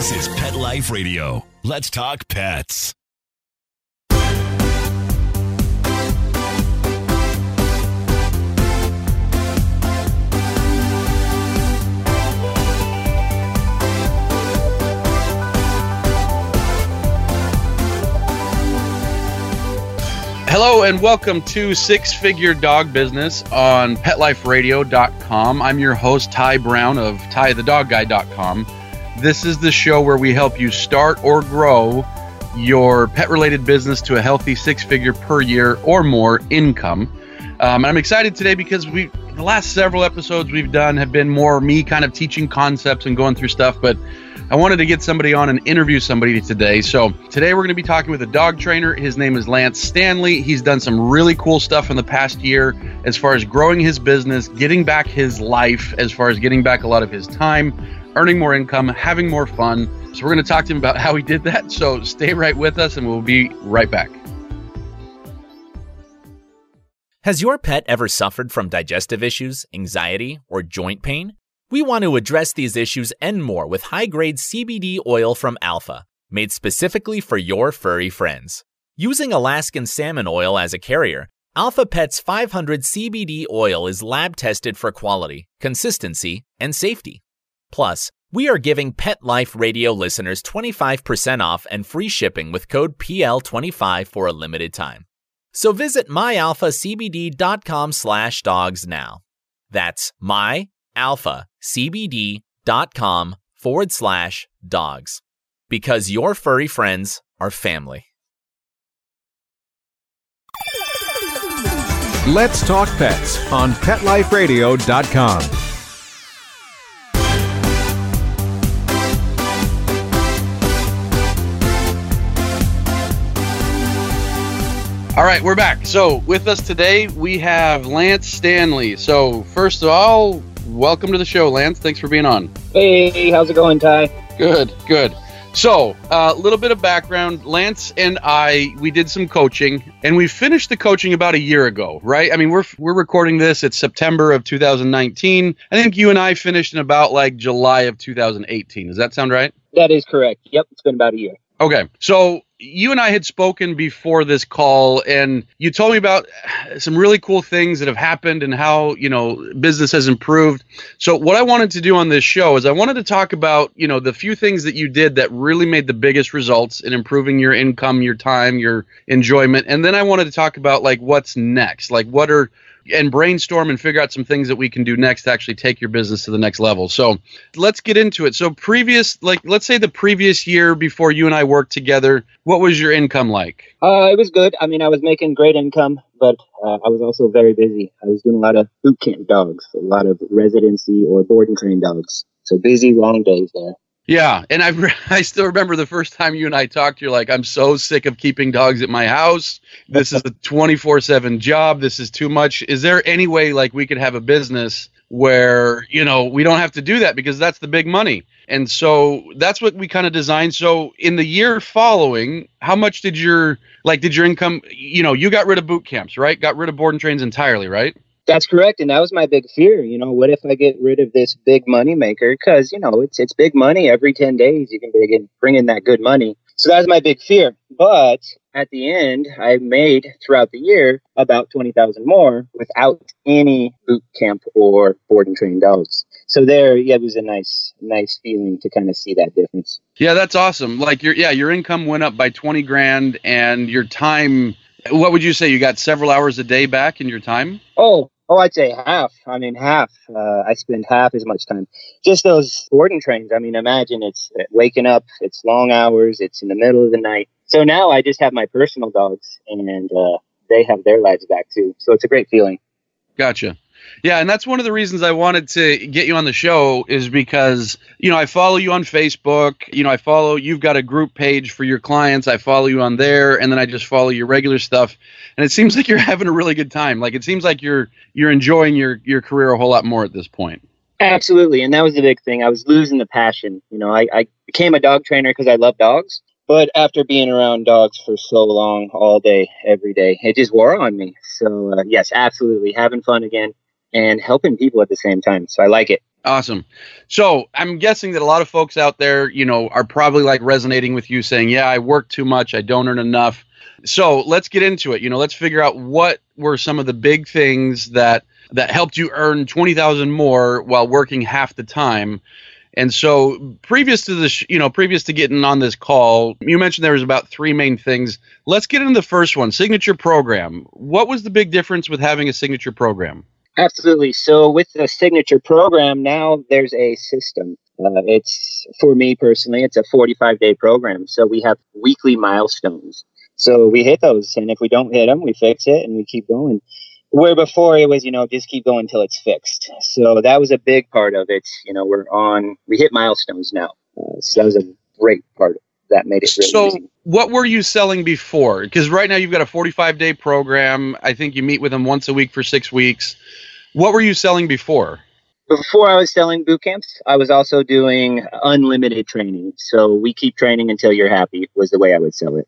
This is Pet Life Radio. Let's talk pets. Hello and welcome to Six Figure Dog Business on PetLifeRadio.com. I'm your host, Ty Brown of TyTheDogGuy.com. This is the show where we help you start or grow your pet related business to a healthy six figure per year or more income. Um, I'm excited today because we the last several episodes we've done have been more me kind of teaching concepts and going through stuff, but I wanted to get somebody on and interview somebody today. So today we're going to be talking with a dog trainer. His name is Lance Stanley. He's done some really cool stuff in the past year as far as growing his business, getting back his life, as far as getting back a lot of his time, earning more income, having more fun. So we're going to talk to him about how he did that. So stay right with us and we'll be right back. Has your pet ever suffered from digestive issues, anxiety, or joint pain? We want to address these issues and more with high grade CBD oil from Alpha, made specifically for your furry friends. Using Alaskan salmon oil as a carrier, Alpha Pet's 500 CBD oil is lab tested for quality, consistency, and safety. Plus, we are giving Pet Life Radio listeners 25% off and free shipping with code PL25 for a limited time. So visit myalphacbd.com slash dogs now. That's myalphacbd.com forward slash dogs. Because your furry friends are family. Let's Talk Pets on PetLifeRadio.com. All right, we're back. So, with us today, we have Lance Stanley. So, first of all, welcome to the show, Lance. Thanks for being on. Hey, how's it going, Ty? Good, good. So, a uh, little bit of background. Lance and I, we did some coaching, and we finished the coaching about a year ago, right? I mean, we're we're recording this. It's September of 2019. I think you and I finished in about like July of 2018. Does that sound right? That is correct. Yep, it's been about a year. Okay, so you and I had spoken before this call, and you told me about some really cool things that have happened and how you know business has improved. So, what I wanted to do on this show is I wanted to talk about you know the few things that you did that really made the biggest results in improving your income, your time, your enjoyment, and then I wanted to talk about like what's next, like what are and brainstorm and figure out some things that we can do next to actually take your business to the next level. So let's get into it. So previous, like let's say the previous year before you and I worked together, what was your income like? Uh, it was good. I mean, I was making great income, but uh, I was also very busy. I was doing a lot of boot camp dogs, a lot of residency or board and train dogs. So busy, long days there. Yeah, and I I still remember the first time you and I talked. You're like, I'm so sick of keeping dogs at my house. This is a 24 seven job. This is too much. Is there any way like we could have a business where you know we don't have to do that because that's the big money? And so that's what we kind of designed. So in the year following, how much did your like did your income? You know, you got rid of boot camps, right? Got rid of board and trains entirely, right? That's correct, and that was my big fear. You know, what if I get rid of this big money maker? Because you know, it's it's big money. Every ten days, you can begin bring in that good money. So that was my big fear. But at the end, I made throughout the year about twenty thousand more without any boot camp or board and train dogs. So there, yeah, it was a nice, nice feeling to kind of see that difference. Yeah, that's awesome. Like your yeah, your income went up by twenty grand, and your time. What would you say? You got several hours a day back in your time? Oh, Oh, I'd say half. I mean, half. Uh, I spend half as much time. Just those boarding trains. I mean, imagine it's waking up, it's long hours, it's in the middle of the night. So now I just have my personal dogs, and uh, they have their lives back too. So it's a great feeling. Gotcha. Yeah, and that's one of the reasons I wanted to get you on the show is because, you know, I follow you on Facebook. You know, I follow you've got a group page for your clients. I follow you on there and then I just follow your regular stuff. And it seems like you're having a really good time. Like it seems like you're you're enjoying your your career a whole lot more at this point. Absolutely. And that was the big thing. I was losing the passion. You know, I, I became a dog trainer because I love dogs. But after being around dogs for so long, all day, every day, it just wore on me. So, uh, yes, absolutely. Having fun again and helping people at the same time. So I like it. Awesome. So I'm guessing that a lot of folks out there, you know, are probably like resonating with you saying, yeah, I work too much. I don't earn enough. So let's get into it. You know, let's figure out what were some of the big things that that helped you earn 20,000 more while working half the time. And so previous to this, you know, previous to getting on this call, you mentioned there was about three main things. Let's get into the first one, signature program. What was the big difference with having a signature program? Absolutely. So with the signature program, now there's a system. Uh, it's for me personally, it's a 45 day program. So we have weekly milestones. So we hit those, and if we don't hit them, we fix it and we keep going. Where before it was, you know, just keep going until it's fixed. So that was a big part of it. You know, we're on, we hit milestones now. Uh, so that was a great part that made it really so easy. what were you selling before because right now you've got a 45 day program i think you meet with them once a week for six weeks what were you selling before Before I was selling boot camps, I was also doing unlimited training. So we keep training until you're happy was the way I would sell it.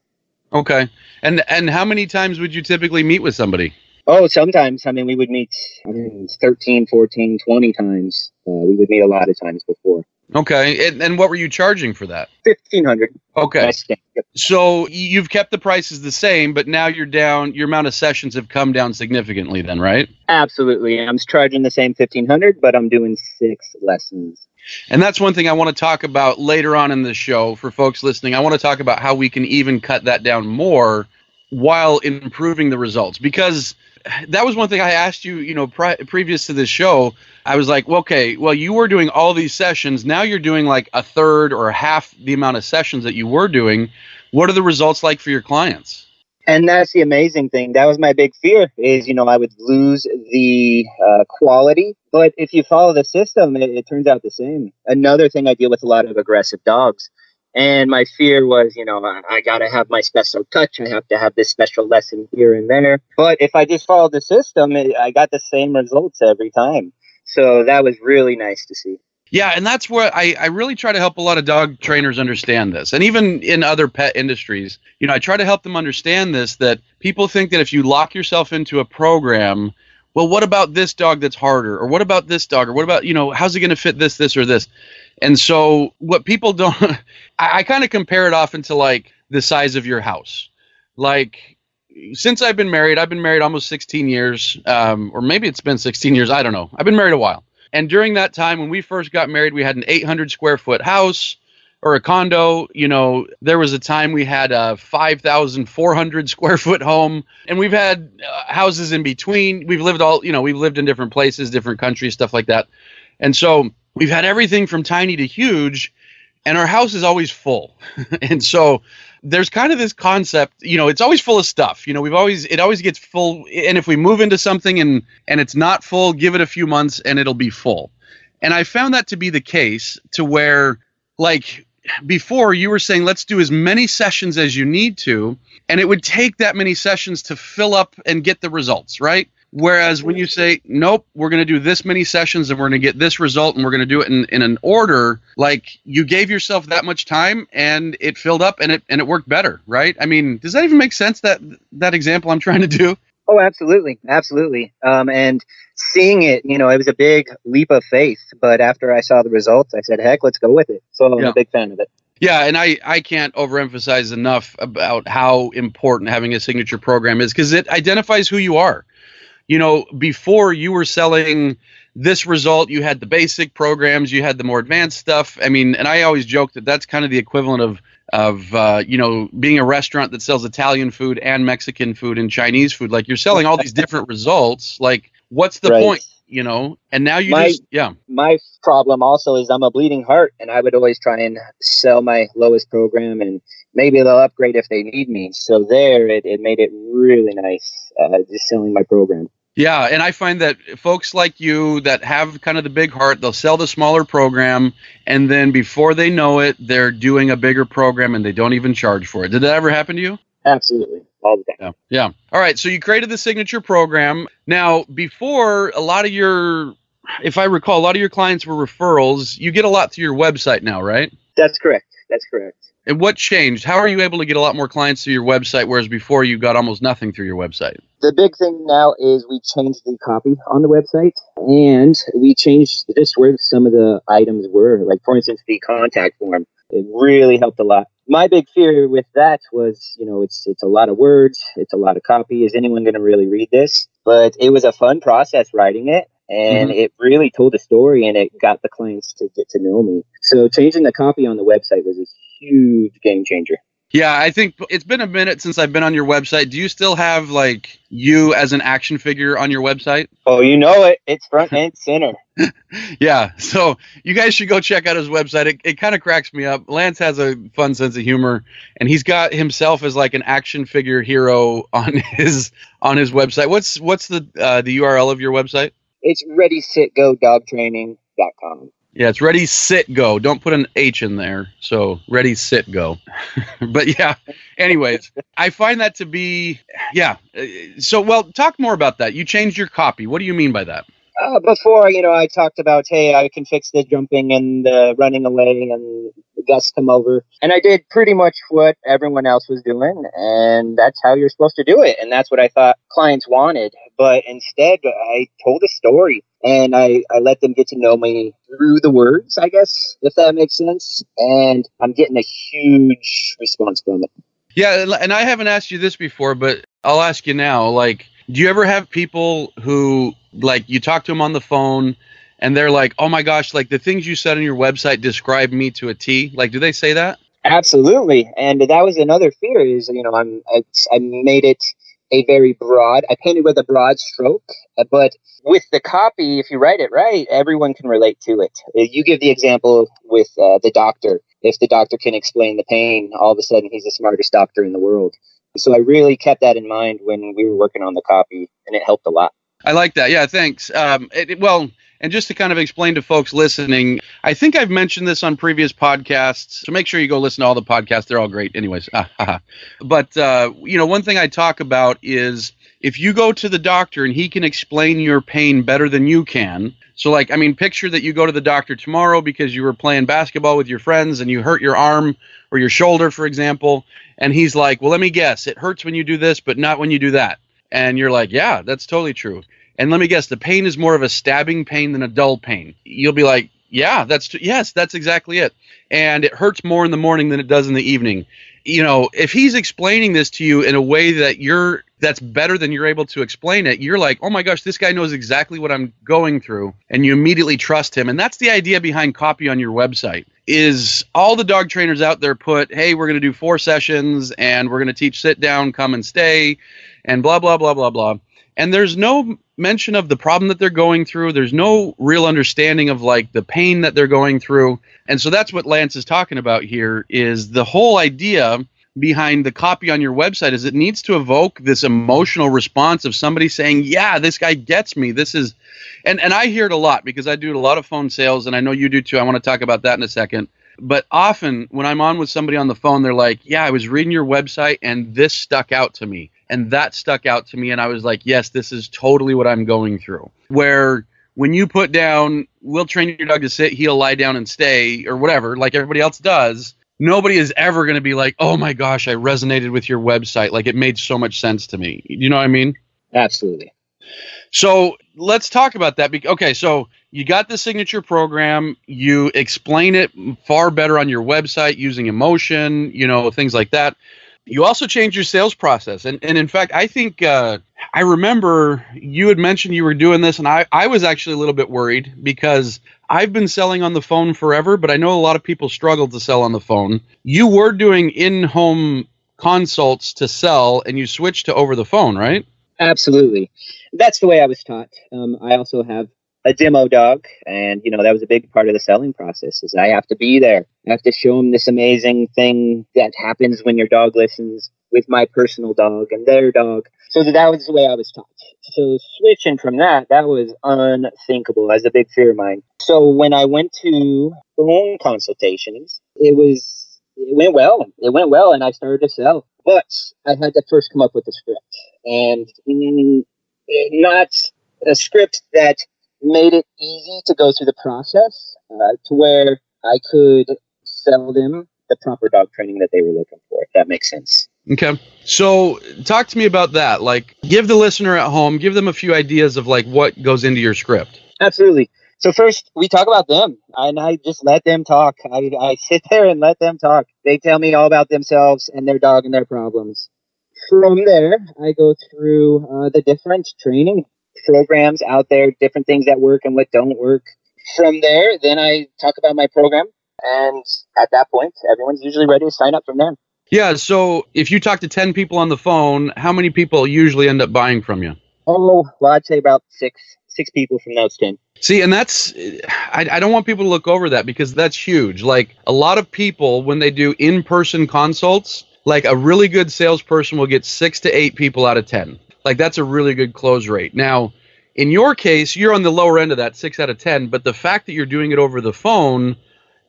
okay and and how many times would you typically meet with somebody Oh, sometimes. I mean, we would meet I mean, 13, 14, 20 times. Uh, we would meet a lot of times before. Okay and, and what were you charging for that 1500 okay Nice thing. Yep. so you've kept the prices the same but now you're down your amount of sessions have come down significantly then right Absolutely. I'm charging the same 1500 but I'm doing six lessons. And that's one thing I want to talk about later on in the show for folks listening. I want to talk about how we can even cut that down more while improving the results because that was one thing I asked you, you know, previous to this show. I was like, well, okay, well, you were doing all these sessions. Now you're doing like a third or half the amount of sessions that you were doing. What are the results like for your clients? And that's the amazing thing. That was my big fear is, you know, I would lose the uh, quality. But if you follow the system, it, it turns out the same. Another thing, I deal with a lot of aggressive dogs. And my fear was, you know, I, got to have my special touch. I have to have this special lesson here and there. But if I just followed the system, it, I got the same results every time. So that was really nice to see. Yeah, and that's where I, I really try to help a lot of dog trainers understand this. And even in other pet industries, you know, I try to help them understand this that people think that if you lock yourself into a program, well, what about this dog that's harder? Or what about this dog? Or what about, you know, how's it going to fit this, this, or this? And so what people don't, I, I kind of compare it often to like the size of your house. Like, since I've been married, I've been married almost 16 years, um, or maybe it's been 16 years. I don't know. I've been married a while. And during that time, when we first got married, we had an 800 square foot house or a condo. You know, there was a time we had a 5,400 square foot home, and we've had uh, houses in between. We've lived all, you know, we've lived in different places, different countries, stuff like that. And so we've had everything from tiny to huge, and our house is always full. and so there's kind of this concept, you know, it's always full of stuff. You know, we've always it always gets full and if we move into something and and it's not full, give it a few months and it'll be full. And I found that to be the case to where like before you were saying let's do as many sessions as you need to and it would take that many sessions to fill up and get the results, right? Whereas when you say, nope, we're going to do this many sessions and we're going to get this result and we're going to do it in, in an order, like you gave yourself that much time and it filled up and it and it worked better, right? I mean, does that even make sense that that example I'm trying to do? Oh, absolutely, absolutely. Um, and seeing it, you know, it was a big leap of faith. But after I saw the results, I said, "Heck, let's go with it." So I'm Yeah. a big fan of it. Yeah, and I, I can't overemphasize enough about how important having a signature program is because it identifies who you are. You know, before you were selling this result, you had the basic programs, you had the more advanced stuff. I mean, and I always joke that that's kind of the equivalent of of uh, you know being a restaurant that sells Italian food and Mexican food and Chinese food. Like you're selling all these different results. Like, what's the Right. point? You know, and now you My- just yeah. My problem also is I'm a bleeding heart, and I would always try and sell my lowest program, and maybe they'll upgrade if they need me. So there, it, it made it really nice uh, just selling my program. Yeah, and I find that folks like you that have kind of the big heart, they'll sell the smaller program, and then before they know it, they're doing a bigger program and they don't even charge for it. Did that ever happen to you? Absolutely, all the time. Yeah. Yeah. All right. So you created the signature program. Now, before a lot of your, if I recall, a lot of your clients were referrals. You get a lot through your website now, right? That's correct. That's correct. And what changed? How are you able to get a lot more clients through your website, whereas before you got almost nothing through your website? The big thing now is we changed the copy on the website and we changed just where some of the items were. Like, for instance, the contact form. It really helped a lot. My big fear with that was, you know, it's it's a lot of words, it's a lot of copy. Is anyone going to really read this? But it was a fun process writing it, and mm-hmm. it really told a story, and it got the clients to get to know me. So changing the copy on the website was a huge game changer. Yeah, I think it's been a minute since I've been on your website. Do you still have like you as an action figure on your website? Oh, you know it. It's front and center. yeah. So you guys should go check out his website. It, it kind of cracks me up. Lance has a fun sense of humor, and he's got himself as like an action figure hero on his on his website. What's what's the uh, the URL of your website? It's ready sit go dog training.com. Yeah, it's ready, sit, go. Don't put an H in there. So ready, sit, go. but yeah, anyways, I find that to be, yeah. So, well, talk more about that. You changed your copy. What do you mean by that? Uh, before, you know, I talked about, hey, I can fix the jumping and the running away and the guests come over. And I did pretty much what everyone else was doing. And that's how you're supposed to do it. And that's what I thought clients wanted. But instead, I told a story and I, I let them get to know me through the words, I guess, if that makes sense. And I'm getting a huge response from it. Yeah. And I haven't asked you this before, but I'll ask you now. Like, do you ever have people who like you talk to them on the phone and they're like, "Oh my gosh, like the things you said on your website describe me to a T." Like, do they say that? Absolutely, and that was another fear. Is you know, I'm I, I made it a very broad. I painted with a broad stroke, but with the copy, if you write it right, everyone can relate to it. You give the example with uh, the doctor. If the doctor can explain the pain, all of a sudden he's the smartest doctor in the world. So I really kept that in mind when we were working on the copy, and it helped a lot. I like that. Yeah, thanks. Um, it, well, and just to kind of explain to folks listening, I think I've mentioned this on previous podcasts. So make sure you go listen to all the podcasts. They're all great, anyways. but uh, you know, one thing I talk about is if you go to the doctor and he can explain your pain better than you can. So, like, I mean, picture that you go to the doctor tomorrow because you were playing basketball with your friends and you hurt your arm or your shoulder, for example, and he's like, "Well, let me guess, it hurts when you do this, but not when you do that." And you're like, yeah, that's totally true. And let me guess, the pain is more of a stabbing pain than a dull pain. You'll be like, yeah, that's t- yes, that's exactly it. And it hurts more in the morning than it does in the evening. You know, if he's explaining this to you in a way that you're that's better than you're able to explain it, you're like, oh my gosh, this guy knows exactly what I'm going through, and you immediately trust him. And that's the idea behind copy on your website. Is all the dog trainers out there put, hey, we're going to do four sessions and we're going to teach sit down, come and stay, and blah blah blah blah blah. And there's no mention of the problem that they're going through. There's no real understanding of like the pain that they're going through. And so that's what Lance is talking about here is the whole idea behind the copy on your website is it needs to evoke this emotional response of somebody saying, "Yeah, this guy gets me. This is," and and I hear it a lot because I do a lot of phone sales, and I know you do too. I want to talk about that in a second. But often when I'm on with somebody on the phone, they're like, "Yeah, I was reading your website, and this stuck out to me." And that stuck out to me and i was like yes this is totally what i'm going through. Where when you put down we'll train your dog to sit he'll lie down and stay or whatever like everybody else does nobody is ever going to be like oh my gosh i resonated with your website. Like it made so much sense to me. You know what i mean? Absolutely. So let's talk about that okay so you got the signature program you explain it far better on your website using emotion you know things like that you also changed your sales process, and and in fact, I think uh, I remember you had mentioned you were doing this, and I I was actually a little bit worried because I've been selling on the phone forever, but I know a lot of people struggle to sell on the phone. You were doing in-home consults to sell, and you switched to over the phone, right? Absolutely, that's the way I was taught. Um, I also have a demo dog and you know that was a big part of the selling process is i have to be there. I have to show them this amazing thing that happens when your dog listens with my personal dog and their dog. So that was the way i was taught. So switching from that that was unthinkable as a big fear of mine. So when i went to phone consultations it was it went well. It went well and i started to sell. But i had to first come up with a script. And mm, not a script that made it easy to go through the process uh, to where I could sell them the proper dog training that they were looking for. If that makes sense. Okay. So talk to me about that. Like give the listener at home, give them a few ideas of like what goes into your script. Absolutely. So first, we talk about them, and I just let them talk. I, I sit there and let them talk. They tell me all about themselves and their dog and their problems. From there, I go through uh, the different training programs out there, different things that work and what don't work. From there, then I talk about my program, and at that point, everyone's usually ready to sign up from there. Yeah. So if you talk to 10 people on the phone, how many people usually end up buying from you? Oh, well, I'd say about six six people from those 10. See, and that's, I, I don't want people to look over that because that's huge. Like a lot of people, when they do in person consults, like a really good salesperson will get six to eight people out of 10. Like that's a really good close rate. Now, in your case, you're on the lower end of that, six out of 10, but the fact that you're doing it over the phone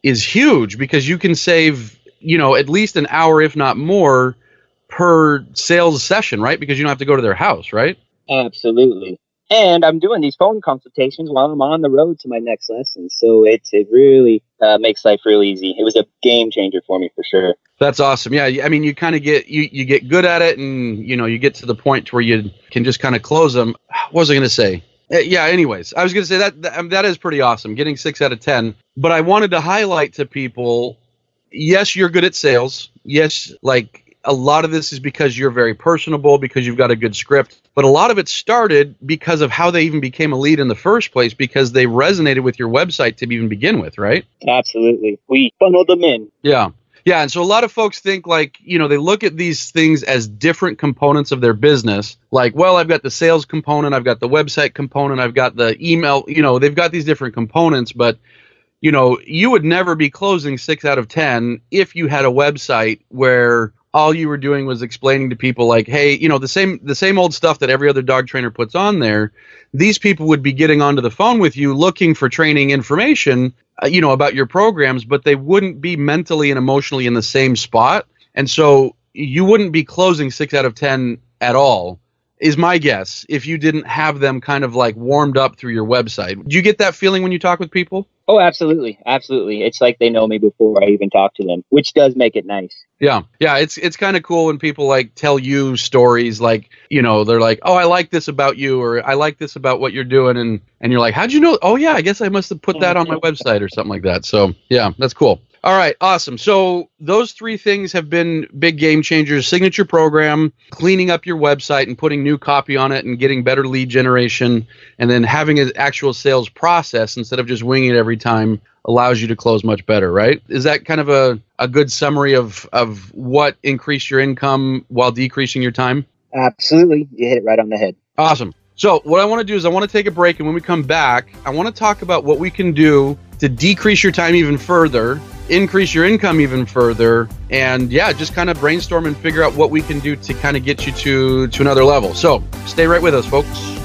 is huge because you can save, you know, at least an hour, if not more, per sales session, right? Because you don't have to go to their house, right? Absolutely. And I'm doing these phone consultations while I'm on the road to my next lesson. So it's it really uh, makes life real easy. It was a game changer for me for sure. That's awesome. Yeah, I mean, you kind of get you you get good at it, and you know, you get to the point where you can just kind of close them. What was I going to say? Uh, Yeah. Anyways, I was going to say that that, um, that is pretty awesome, getting six out of ten. But I wanted to highlight to people, yes, you're good at sales. Yes, like a lot of this is because you're very personable, because you've got a good script. But a lot of it started because of how they even became a lead in the first place, because they resonated with your website to even begin with, right? Absolutely. We funneled them in. Yeah. Yeah. And so a lot of folks think like, you know, they look at these things as different components of their business. Like, well, I've got the sales component, I've got the website component, I've got the email, you know, they've got these different components, but you know, you would never be closing six out of 10 if you had a website where all you were doing was explaining to people like, hey, you know, the same the same old stuff that every other dog trainer puts on there. These people would be getting onto the phone with you looking for training information, uh, you know, about your programs, but they wouldn't be mentally and emotionally in the same spot. And so you wouldn't be closing 6 out of 10 at all. Is my guess if you didn't have them kind of like warmed up through your website. Do you get that feeling when you talk with people? Oh, absolutely. Absolutely. It's like they know me before I even talk to them, which does make it nice. Yeah, yeah, it's it's kind of cool when people like tell you stories like you know they're like oh I like this about you or I like this about what you're doing and and you're like how'd you know oh yeah I guess I must have put that on my website or something like that so yeah that's cool. All right, awesome. So those three things have been big game changers: signature program, cleaning up your website and putting new copy on it and getting better lead generation, and then having an actual sales process instead of just winging it every time allows you to close much better, right? Is that kind of a, a good summary of, of what increased your income while decreasing your time? Absolutely. You hit it right on the head. Awesome. So, what I want to do is I want to take a break, and when we come back, I want to talk about what we can do to decrease your time even further, increase your income even further, and yeah, just kind of brainstorm and figure out what we can do to kind of get you to to another level. So, stay right with us, folks.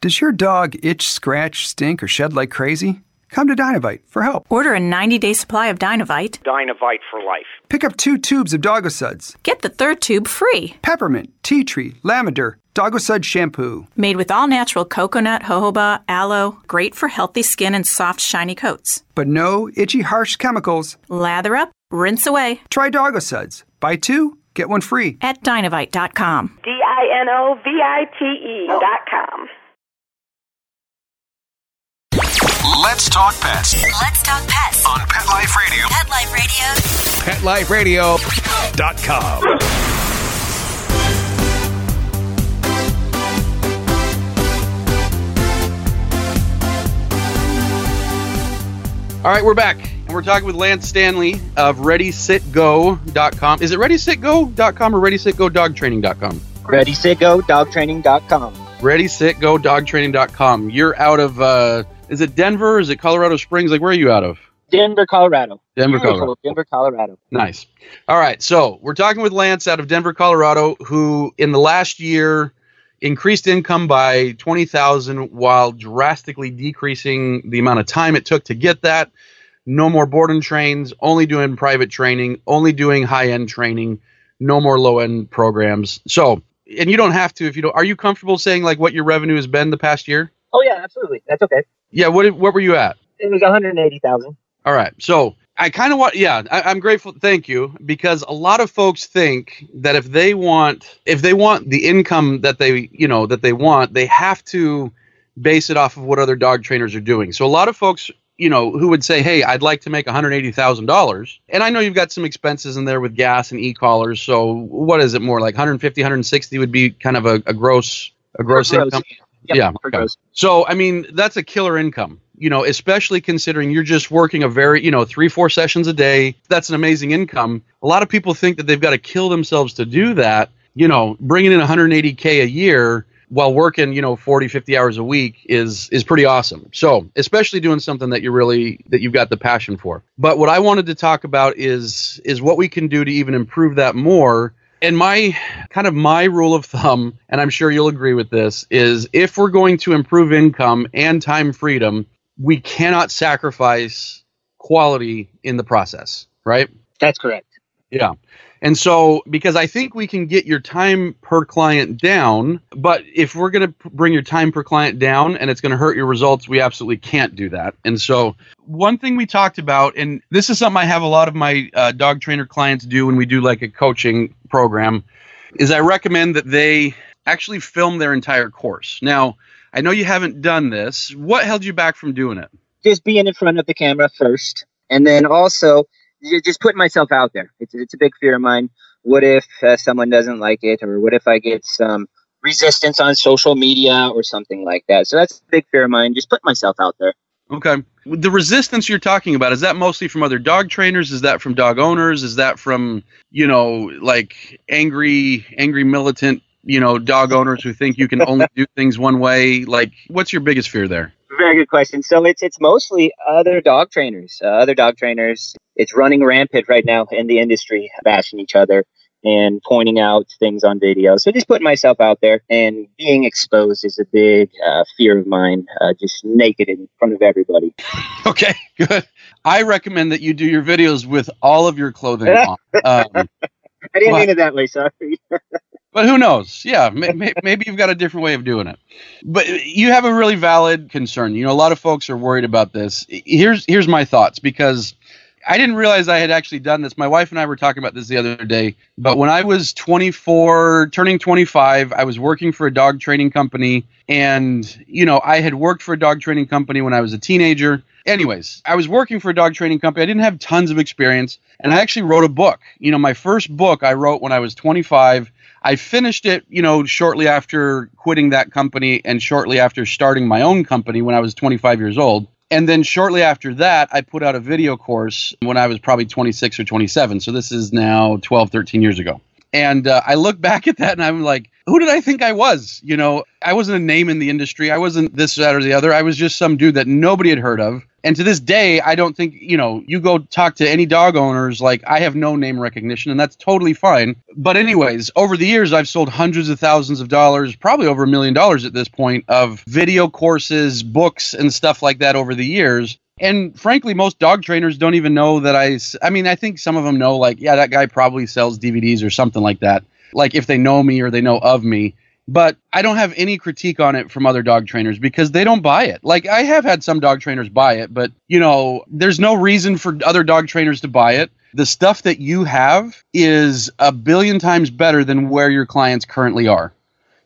Does your dog itch, scratch, stink, or shed like crazy? Come to Dinovite for help. Order a 90 day supply of Dinovite. Dinovite for life. Pick up two tubes of Doggo Suds, Get the third tube free. peppermint, tea tree, lavender, Doggo Sud shampoo. Made with all natural coconut, jojoba, aloe, great for healthy skin and soft, shiny coats. But no itchy, harsh chemicals. Lather up, rinse away Try Doggo Suds. Buy two, get one free. at dinovite.com. D I N O V I T E Let's talk pets Let's talk pets. on Pet Life Radio. Pet Life Radio. PetLifeRadio.com. All right, we're back, and we're talking with Lance Stanley of ReadySitGo.com. Is it ReadySitGo.com or ReadySitGoDogTraining.com? Ready, set, go, dogtraining.com. ReadySitGoDogTraining.com. You're out of, uh, is it Denver? Is it Colorado Springs? Like, where are you out of? Denver, Colorado. Denver, Colorado. Denver, Colorado. Nice. All right. So we're talking with Lance out of Denver, Colorado, who in the last year increased income by 20,000 while drastically decreasing the amount of time it took to get that. No more board and trains, only doing private training, only doing high end training, no more low end programs. So, and you don't have to if you don't. Are you comfortable saying like what your revenue has been the past year? Oh, yeah, absolutely. That's okay. Yeah. What what were you at? it was 180,000. All right. So I kind of want, yeah, I, I'm grateful. Thank you, because a lot of folks think that if they want, if they want the income that they, you know, that they want, they have to base it off of what other dog trainers are doing. So a lot of folks, you know, who would say, "Hey, I'd like to make $180,000." And I know you've got some expenses in there with gas and e-collars. So what is it more like 150, 160 would be kind of a, a gross a gross gross, income? Yep, yeah. for okay. So, I mean, that's a killer income, you know, especially considering you're just working a very, you know, three, four sessions a day. That's an amazing income. A lot of people think that they've got to kill themselves to do that. You know, bringing in 180K a year while working, you know, 40, 50 hours a week is is pretty awesome. So, especially doing something that you're really that you've got the passion for. But what I wanted to talk about is is what we can do to even improve that more and my kind of my rule of thumb and i'm sure you'll agree with this is if we're going to improve income and time freedom we cannot sacrifice quality in the process right That's correct. yeah and so because i think we can get your time per client down but if we're going to bring your time per client down and it's going to hurt your results we absolutely can't do that. And so one thing we talked about and this is something i have a lot of my uh, dog trainer clients do when we do like a coaching program is i recommend that they actually film their entire course. Now i know you haven't done this. What held you back from doing it? Just being in front of the camera first, and then also just putting myself out there. It's it's a big fear of mine. What if uh, someone doesn't like it, or what if I get some resistance on social media or something like that? So that's a big fear of mine. Just put myself out there. Okay. The resistance you're talking about, is that mostly from other dog trainers? Is that from dog owners? Is that from, you know, like angry, angry militant, you know, dog owners who think you can only do things one way? Like, what's your biggest fear there? Very good question. So it's it's mostly other dog trainers. Uh, other dog trainers. It's running rampant right now in the industry, bashing each other and pointing out things on video. So just putting myself out there and being exposed is a big uh, fear of mine. Uh, just naked in front of everybody. Okay, good. I recommend that you do your videos with all of your clothing on. Um, I didn't Well- mean it that way. Sorry. But who knows? Yeah, may, may, maybe you've got a different way of doing it. But you have a really valid concern. You know, a lot of folks are worried about this. Here's here's my thoughts because I didn't realize I had actually done this. My wife and I were talking about this the other day. But when I was 24, turning 25, I was working for a dog training company, and you know, I had worked for a dog training company when I was a teenager. Anyways, I was working for a dog training company. I didn't have tons of experience, and I actually wrote a book. You know, my first book I wrote when I was 25. I finished it, you know, shortly after quitting that company and shortly after starting my own company when I was 25 years old. And then shortly after that, I put out a video course when I was probably 26 or 27. So this is now 12, 13 years ago. And uh, I look back at that and I'm like, who did I think I was? You know, I wasn't a name in the industry. I wasn't this, that, or the other. I was just some dude that nobody had heard of. And to this day, I don't think, you know, you go talk to any dog owners, like, I have no name recognition, and that's totally fine. But, anyways, over the years, I've sold hundreds of thousands of dollars, probably over a million dollars at this point, of video courses, books, and stuff like that over the years. And frankly, most dog trainers don't even know that I, I mean, I think some of them know, like, yeah, that guy probably sells DVDs or something like that. Like, if they know me or they know of me. But I don't have any critique on it from other dog trainers because they don't buy it. Like, I have had some dog trainers buy it, but, you know, there's no reason for other dog trainers to buy it. The stuff that you have is a billion times better than where your clients currently are.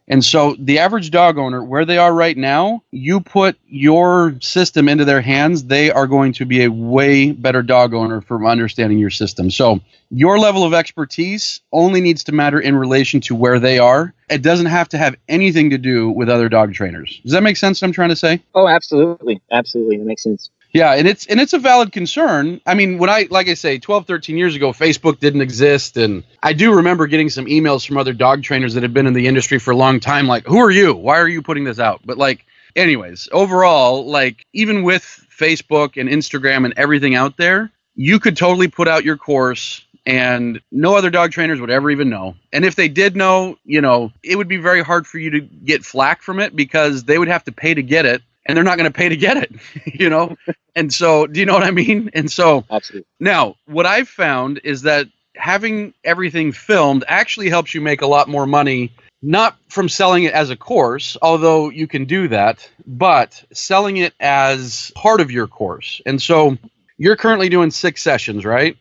And so the average dog owner, where they are right now, you put your system into their hands, they are going to be a way better dog owner from understanding your system. So your level of expertise only needs to matter in relation to where they are. It doesn't have to have anything to do with other dog trainers. Does that make sense what I'm trying to say? Oh, absolutely, absolutely. That makes sense. Yeah, and it's and it's a valid concern. I mean, when I like I say 12 13 years ago Facebook didn't exist and I do remember getting some emails from other dog trainers that had been in the industry for a long time like, "Who are you? Why are you putting this out?" But like anyways, overall, like even with Facebook and Instagram and everything out there, you could totally put out your course and no other dog trainers would ever even know. And if they did know, you know, it would be very hard for you to get flack from it because they would have to pay to get it and they're not going to pay to get it, you know? and so, do you know what I mean? And so, Absolutely. now, what I've found is that having everything filmed actually helps you make a lot more money not from selling it as a course, although you can do that, but selling it as part of your course. And so you're currently doing six sessions, right?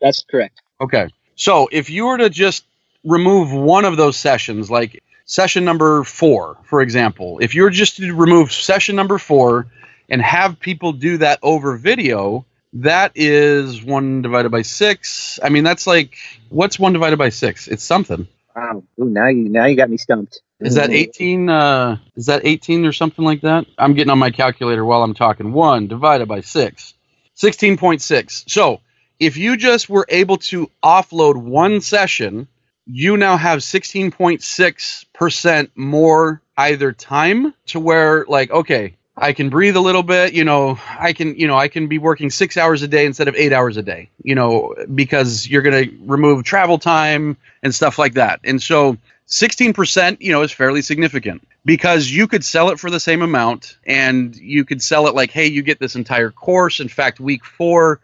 That's correct. Okay. So if you were to just remove one of those sessions, like session number four, for example, if you were just to remove session number four and have people do that over video, that is one divided by six. I mean, that's like what's one divided by six? It's something. Wow. Ooh, now you now you got me stumped. Is that 18? Uh, is that 18 or something like that? I'm getting on my calculator while I'm talking. One divided by six. 16.6. So if you just were able to offload one session, you now have 16.6% more either time to where, like, okay, I can breathe a little bit, you know, I can, you know, I can be working six hours a day instead of eight hours a day, you know, because you're going to remove travel time and stuff like that. And so 16%, you know, is fairly significant because you could sell it for the same amount and you could sell it like, hey, you get this entire course. In fact, week four,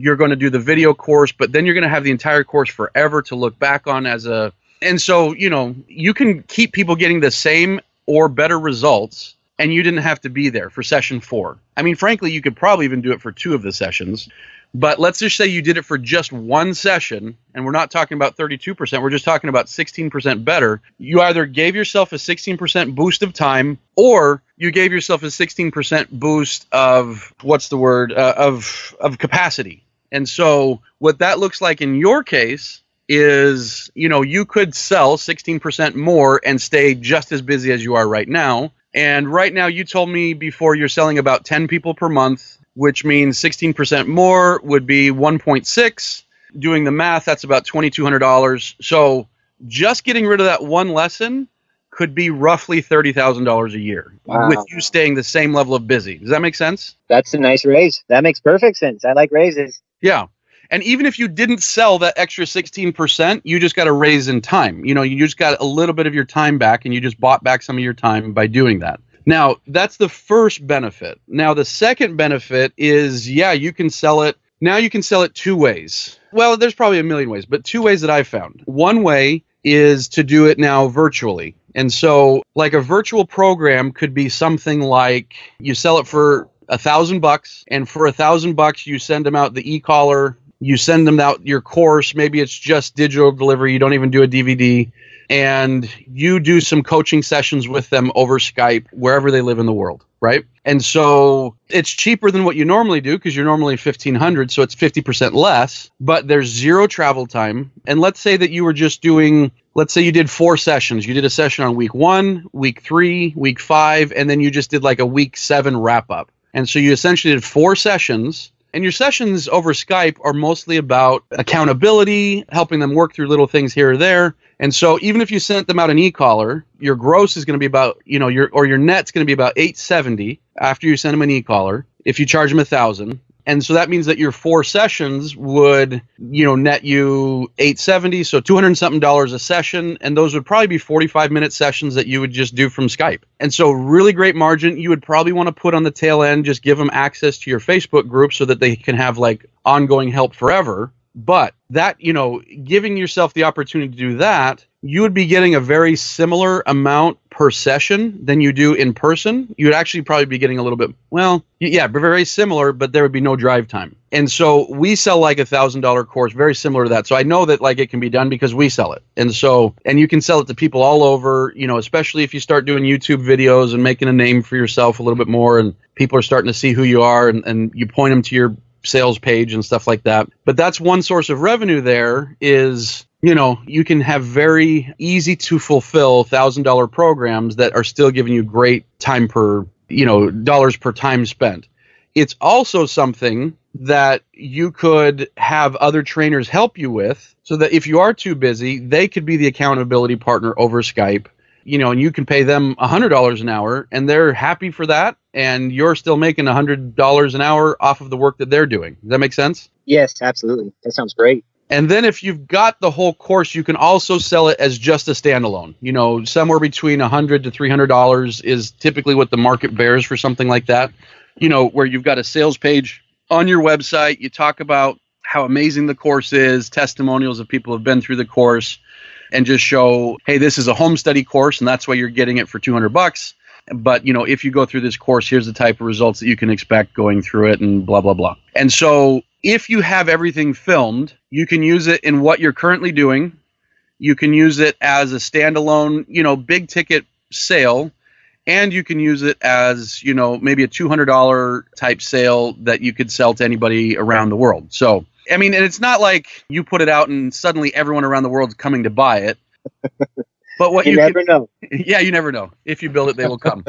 you're going to do the video course, but then you're going to have the entire course forever to look back on as a. And so, you know, you can keep people getting the same or better results and you didn't have to be there for session four. I mean, frankly, you could probably even do it for two of the sessions. But let's just say you did it for just one session, and we're not talking about 32%, we're just talking about 16% better. You either gave yourself a 16% boost of time, or you gave yourself a 16% boost of what's the word uh, of of capacity. And so, what that looks like in your case is, you know, you could sell 16% more and stay just as busy as you are right now and right now, you told me before you're selling about 10 people per month, which means 16% more would be 1.6. Doing the math, that's about $2,200. So just getting rid of that one lesson could be roughly $30,000 a year wow. with you staying the same level of busy. Does that make sense? That's a nice raise. That makes perfect sense. I like raises. Yeah. And even if you didn't sell that extra 16%, you just got a raise in time. You know, you just got a little bit of your time back and you just bought back some of your time by doing that. Now, that's the first benefit. Now, the second benefit is yeah, you can sell it. Now you can sell it two ways. Well, there's probably a million ways, but two ways that I've found. One way is to do it now virtually. And so, like a virtual program could be something like you sell it for a thousand bucks, and for a thousand bucks, you send them out the e collar you send them out your course. Maybe it's just digital delivery. You don't even do a dvd and you do some coaching sessions with them over skype wherever they live in the world right? And so it's cheaper than what you normally do because you're normally 1500 so it's 50% less but there's zero travel time. And let's say that you were just doing let's say you did four sessions. You did a session on week one week three week five and then you just did like a week seven wrap up and so you essentially did four sessions and your sessions over Skype are mostly about accountability, helping them work through little things here or there. And so even if you sent them out an e-collar, your gross is going to be about, you know, your or your net's going to be about 870 after you send them an e-collar. If you charge them a thousand, and so that means that your four sessions would you know net you 870 so 200 something dollars a session. And those would probably be 45 minute sessions that you would just do from skype. And so really great margin. You would probably want to put on the tail end just give them access to your facebook group so that they can have like ongoing help forever. But that you know giving yourself the opportunity to do that you would be getting a very similar amount per session than you do in person. You would actually probably be getting a little bit, well, yeah, very similar, but there would be no drive time. And so we sell like a thousand dollar course, very similar to that. So I know that like it can be done because we sell it. And so, and you can sell it to people all over, you know, especially if you start doing YouTube videos and making a name for yourself a little bit more and people are starting to see who you are and, and you point them to your sales page and stuff like that. But that's one source of revenue there is you know, you can have very easy to fulfill thousand dollar programs that are still giving you great time per, you know, dollars per time spent. It's also something that you could have other trainers help you with so that if you are too busy, they could be the accountability partner over Skype, you know, and you can pay them $100 an hour and they're happy for that. And you're still making $100 an hour off of the work that they're doing. Does that make sense? Yes, absolutely. That sounds great. And then if you've got the whole course, you can also sell it as just a standalone. You know, somewhere between a hundred to three hundred dollars is typically what the market bears for something like that. You know, where you've got a sales page on your website, you talk about how amazing the course is, testimonials of people who have been through the course. and just show, hey, this is a home study course, and that's why you're getting it for 200 bucks. But you know, if you go through this course, here's the type of results that you can expect going through it, and blah blah blah. And so, if you have everything filmed, you can use it in what you're currently doing. You can use it as a standalone, you know, big ticket sale and you can use it as you know maybe a $200 type sale that you could sell to anybody around the world so i mean and it's not like you put it out and suddenly everyone around the world's coming to buy it but what You you, never can, know. yeah you never know. If you build it they will come.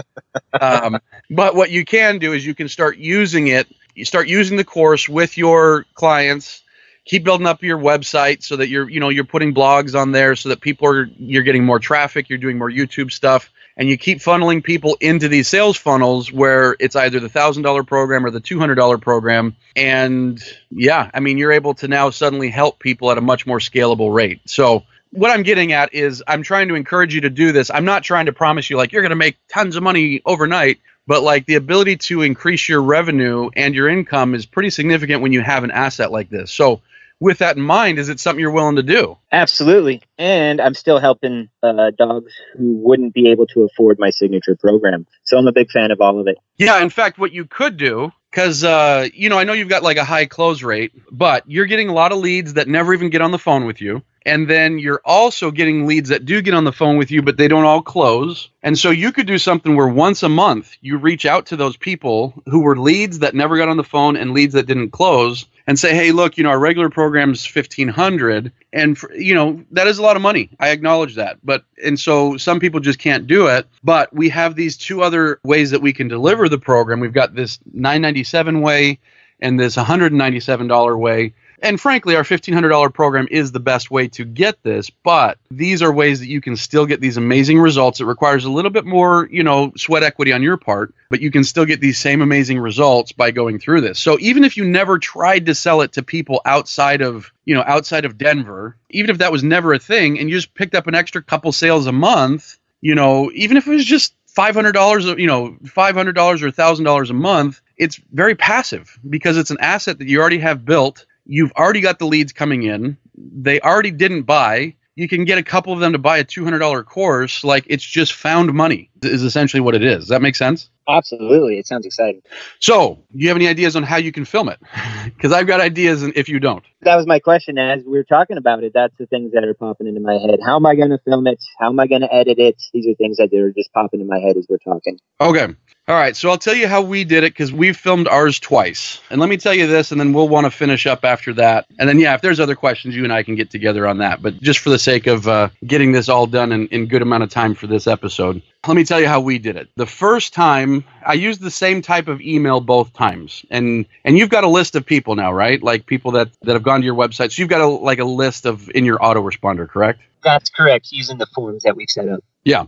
Um, but what you can do is you can start using it. You start using the course with your clients. Keep building up your website so that you're you know you're putting blogs on there so that people are you're getting more traffic you're doing more youtube stuff and you keep funneling people into these sales funnels where it's either the thousand dollar program or the two hundred dollar program. And yeah i mean you're able to now suddenly help people at a much more scalable rate. So what I'm getting at is I'm trying to encourage you to do this. I'm not trying to promise you like you're going to make tons of money overnight, but like the ability to increase your revenue and your income is pretty significant when you have an asset like this. So, with that in mind, is it something you're willing to do? Absolutely. And I'm still helping uh, dogs who wouldn't be able to afford my signature program. So I'm a big fan of all of it. Yeah, in fact, what you could do, because uh, you know, I know you've got like a high close rate, but you're getting a lot of leads that never even get on the phone with you. And then you're also getting leads that do get on the phone with you, but they don't all close. And so you could do something where once a month you reach out to those people who were leads that never got on the phone and leads that didn't close and say, hey, look, you know, our regular program is 1500 and for, you know, that is a lot of money. I acknowledge that. But and so some people just can't do it, but we have these two other ways that we can deliver the program. We've got this 997 way and this $197 way. And frankly, our $1,500 program is the best way to get this, but these are ways that you can still get these amazing results. It requires a little bit more, you know, sweat equity on your part, but you can still get these same amazing results by going through this. So even if you never tried to sell it to people outside of, you know, outside of Denver, even if that was never a thing and you just picked up an extra couple sales a month, you know, even if it was just $500 you know $500 or $1000 a month it's very passive because it's an asset that you already have built you've already got the leads coming in they already didn't buy you can get a couple of them to buy a $200 course like it's just found money is essentially what it is does that make sense Absolutely. It sounds exciting. so do you have any ideas on how you can film it because i've got ideas and if you don't That was my question as we were talking about it. That's the things that are popping into my head. How am I going to film it? How am I going to edit it? These are things that are just popping in my head as we're talking. Okay. All right. So I'll tell you how we did it because we've filmed ours twice. And let me tell you this, and then we'll want to finish up after that. And then, yeah, if there's other questions, you and I can get together on that. But just for the sake of uh, getting this all done in, in good amount of time for this episode, let me tell you how we did it. The first time, I used the same type of email both times. And and you've got a list of people now, right? Like people that, that have gone to your website. So you've got a, like a list of in your autoresponder, correct? That's correct. Using the forms that we've set up. Yeah.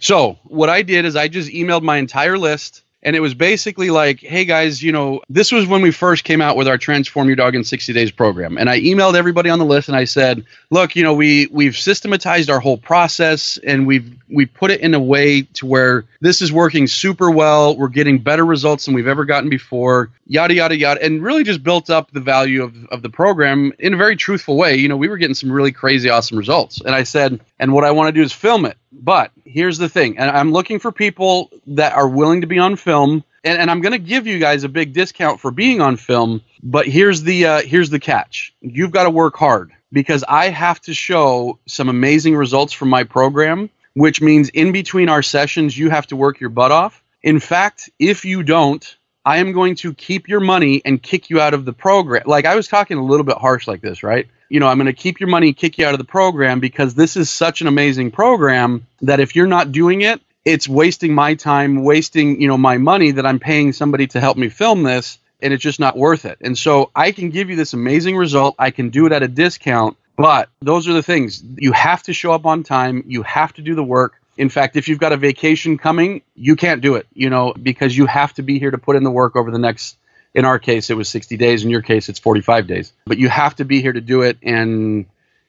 So what I did is I just emailed my entire list. And it was basically like, hey guys, you know, this was when we first came out with our Transform Your Dog in 60 Days program. And I emailed everybody on the list and I said, look, you know, we we've systematized our whole process and we've we put it in a way to where this is working super well. We're getting better results than we've ever gotten before, yada yada yada, and really just built up the value of, of the program in a very truthful way. You know, we were getting some really crazy awesome results. And I said, and what I want to do is film it. But here's the thing, and I'm looking for people that are willing to be on film. And, and I'm going to give you guys a big discount for being on film, but here's the uh, here's the catch: you've got to work hard because I have to show some amazing results from my program, which means in between our sessions you have to work your butt off. In fact, if you don't, I am going to keep your money and kick you out of the program. Like I was talking a little bit harsh like this, right? You know, I'm going to keep your money, and kick you out of the program because this is such an amazing program that if you're not doing it, it's wasting my time, wasting, you know, my money that I'm paying somebody to help me film this and it's just not worth it. And so I can give you this amazing result. I can do it at a discount, but those are the things. You have to show up on time, you have to do the work. In fact, if you've got a vacation coming, you can't do it, you know, because you have to be here to put in the work over the next in our case it was 60 days in your case it's 45 days but you have to be here to do it and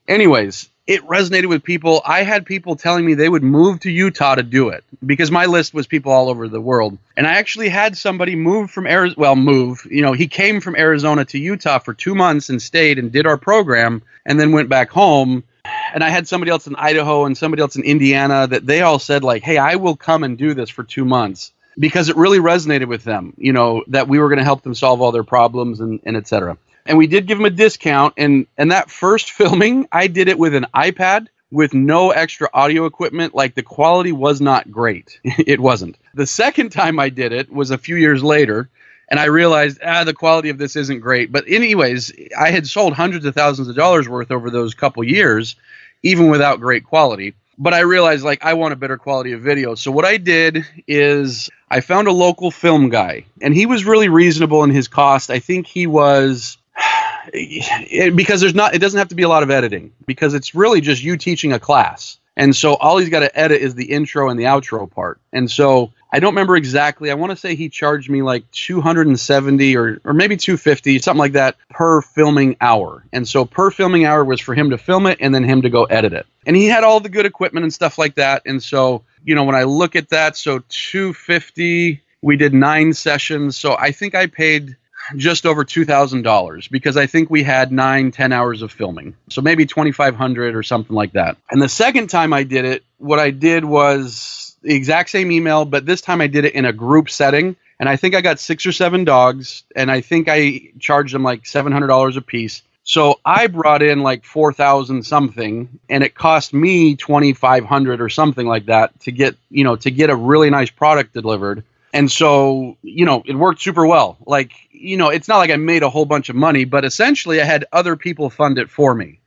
anyways it resonated with people i had people telling me they would move to utah to do it because my list was people all over the world and i actually had somebody move from arizona well move you know he came from arizona to utah for two months and stayed and did our program and then went back home and I had somebody else in Idaho and somebody else in Indiana that they all said like, "Hey, I will come and do this for 2 months." Because it really resonated with them, you know, that we were going to help them solve all their problems and, and et cetera. And we did give them a discount. And, and that first filming, I did it with an iPad with no extra audio equipment. Like the quality was not great. it wasn't. The second time I did it was a few years later and I realized ah the quality of this isn't great. But anyways, I had sold hundreds of thousands of dollars worth over those couple years, even without great quality. But I realized like I want a better quality of video. So what I did is I found a local film guy, and he was really reasonable in his cost. I think he was because there's not it doesn't have to be a lot of editing because it's really just you teaching a class. And so all he's got to edit is the intro and the outro part. And so I don't remember exactly. I want to say he charged me like 270 or or maybe 250, something like that per filming hour. And so per filming hour was for him to film it and then him to go edit it. And he had all the good equipment and stuff like that. And so, you know, when I look at that, so 250, we did 9 sessions. So I think I paid just over $2,000 because I think we had nine, 10 hours of filming. So maybe 2,500 or something like that. And the second time I did it, what I did was the exact same email, but this time I did it in a group setting. And I think I got six or seven dogs, and I think I charged them like seven hundred dollars a piece. So I brought in like four thousand something, and it cost me twenty five hundred or something like that to get you know to get a really nice product delivered. And so, you know, it worked super well. Like, you know, it's not like I made a whole bunch of money, but essentially I had other people fund it for me.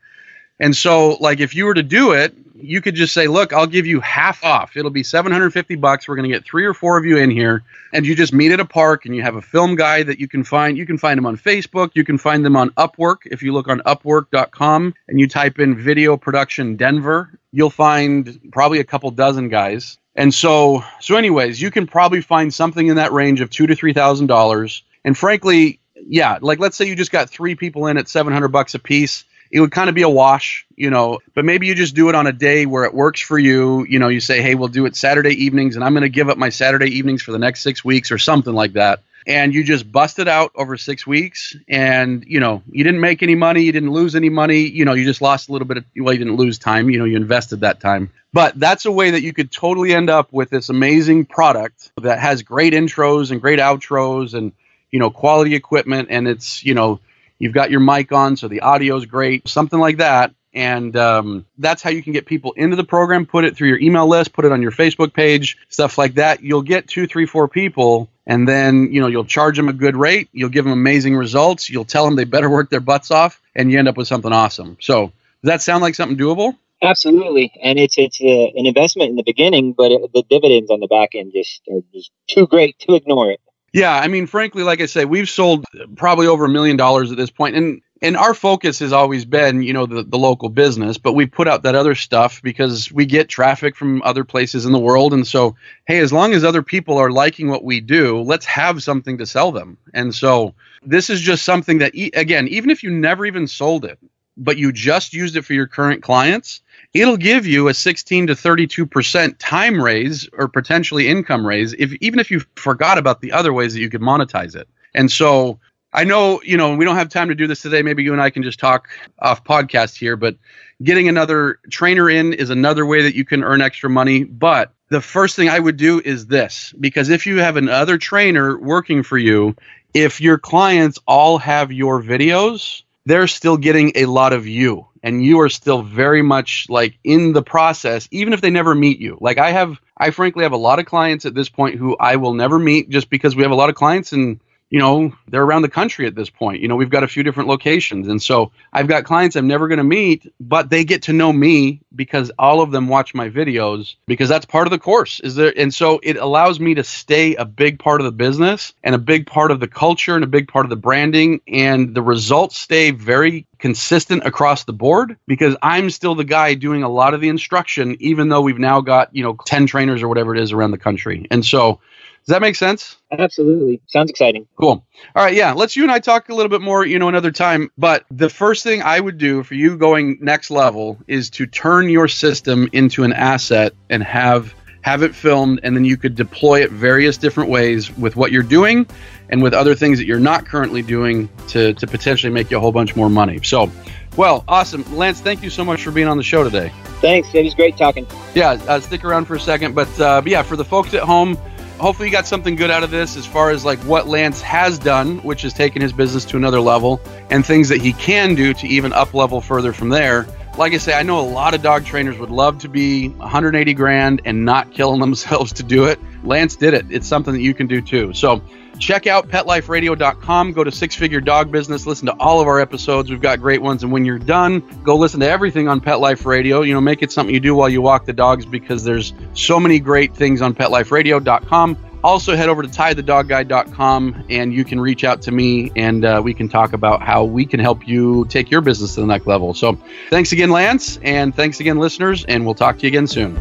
And so, like, if you were to do it, you could just say, "Look, I'll give you half off. It'll be 750 bucks. We're going to get three or four of you in here, and you just meet at a park, and you have a film guy that you can find. You can find them on Facebook. You can find them on Upwork. If you look on Upwork.com and you type in video production Denver, you'll find probably a couple dozen guys. And so, so anyways, you can probably find something in that range of two to three thousand dollars. And frankly, yeah, like let's say you just got three people in at 700 bucks a piece it would kind of be a wash, you know, but maybe you just do it on a day where it works for you. You know, you say, hey, we'll do it Saturday evenings, and I'm going to give up my Saturday evenings for the next six weeks or something like that. And you just bust it out over six weeks, and you know, you didn't make any money, you didn't lose any money, you know, you just lost a little bit of, well, you didn't lose time, you know, you invested that time. But that's a way that you could totally end up with this amazing product that has great intros and great outros and, you know, quality equipment, and it's, you know, You've got your mic on, so the audio is great, something like that. And um, that's how you can get people into the program. Put it through your email list, put it on your Facebook page, stuff like that. You'll get two, three, four people, and then you know you'll charge them a good rate. You'll give them amazing results. You'll tell them they better work their butts off, and you end up with something awesome. So, does that sound like something doable? Absolutely, and it's it's a, an investment in the beginning, but it, the dividends on the back end just are just too great to ignore it. Yeah, I mean, frankly, like I say, we've sold probably over a million dollars at this point, and and our focus has always been, you know, the, the local business, but we put out that other stuff because we get traffic from other places in the world. And so, hey, as long as other people are liking what we do, let's have something to sell them. And so, this is just something that, again, even if you never even sold it, but you just used it for your current clients, it'll give you a 16 to 32% time raise or potentially income raise if even if you forgot about the other ways that you could monetize it. And so I know, you know, we don't have time to do this today. Maybe you and I can just talk off podcast here, but getting another trainer in is another way that you can earn extra money. But the first thing I would do is this because if you have another trainer working for you, if your clients all have your videos, they're still getting a lot of you and you are still very much like in the process even if they never meet you. Like i have i frankly have a lot of clients at this point who i will never meet just because we have a lot of clients and you know, they're around the country at this point. You know, we've got a few different locations. And so I've got clients I'm never going to meet, but they get to know me because all of them watch my videos because that's part of the course. Is there and so it allows me to stay a big part of the business and a big part of the culture and a big part of the branding and the results stay very consistent across the board because I'm still the guy doing a lot of the instruction even though we've now got, you know, 10 trainers or whatever it is around the country. And so does that make sense? Absolutely. Sounds exciting. Cool. All right. Yeah. Let's you and I talk a little bit more, you know, another time. But the first thing I would do for you going next level is to turn your system into an asset and have have it filmed and then you could deploy it various different ways with what you're doing and with other things that you're not currently doing to, to potentially make you a whole bunch more money. So Well, awesome. Lance, thank you so much for being on the show today. Thanks. It was great talking. Yeah, uh, stick around for a second. But uh, yeah, for the folks at home, hopefully you got something good out of this as far as like what Lance has done, which has taken his business to another level, and things that he can do to even up level further from there. Like I say, I know a lot of dog trainers would love to be 180 grand and not killing themselves to do it. Lance did it. It's something that you can do too. So check out petliferadio.com. Go to Six Figure Dog Business. Listen to all of our episodes. We've got great ones. And when you're done, go listen to everything on Pet Life Radio. You know, make it something you do while you walk the dogs because there's so many great things on petliferadio.com. Also, head over to tithedogguy.com and you can reach out to me and uh, we can talk about how we can help you take your business to the next level. So, thanks again, Lance, and thanks again, listeners, and we'll talk to you again soon.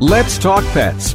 Let's Talk Pets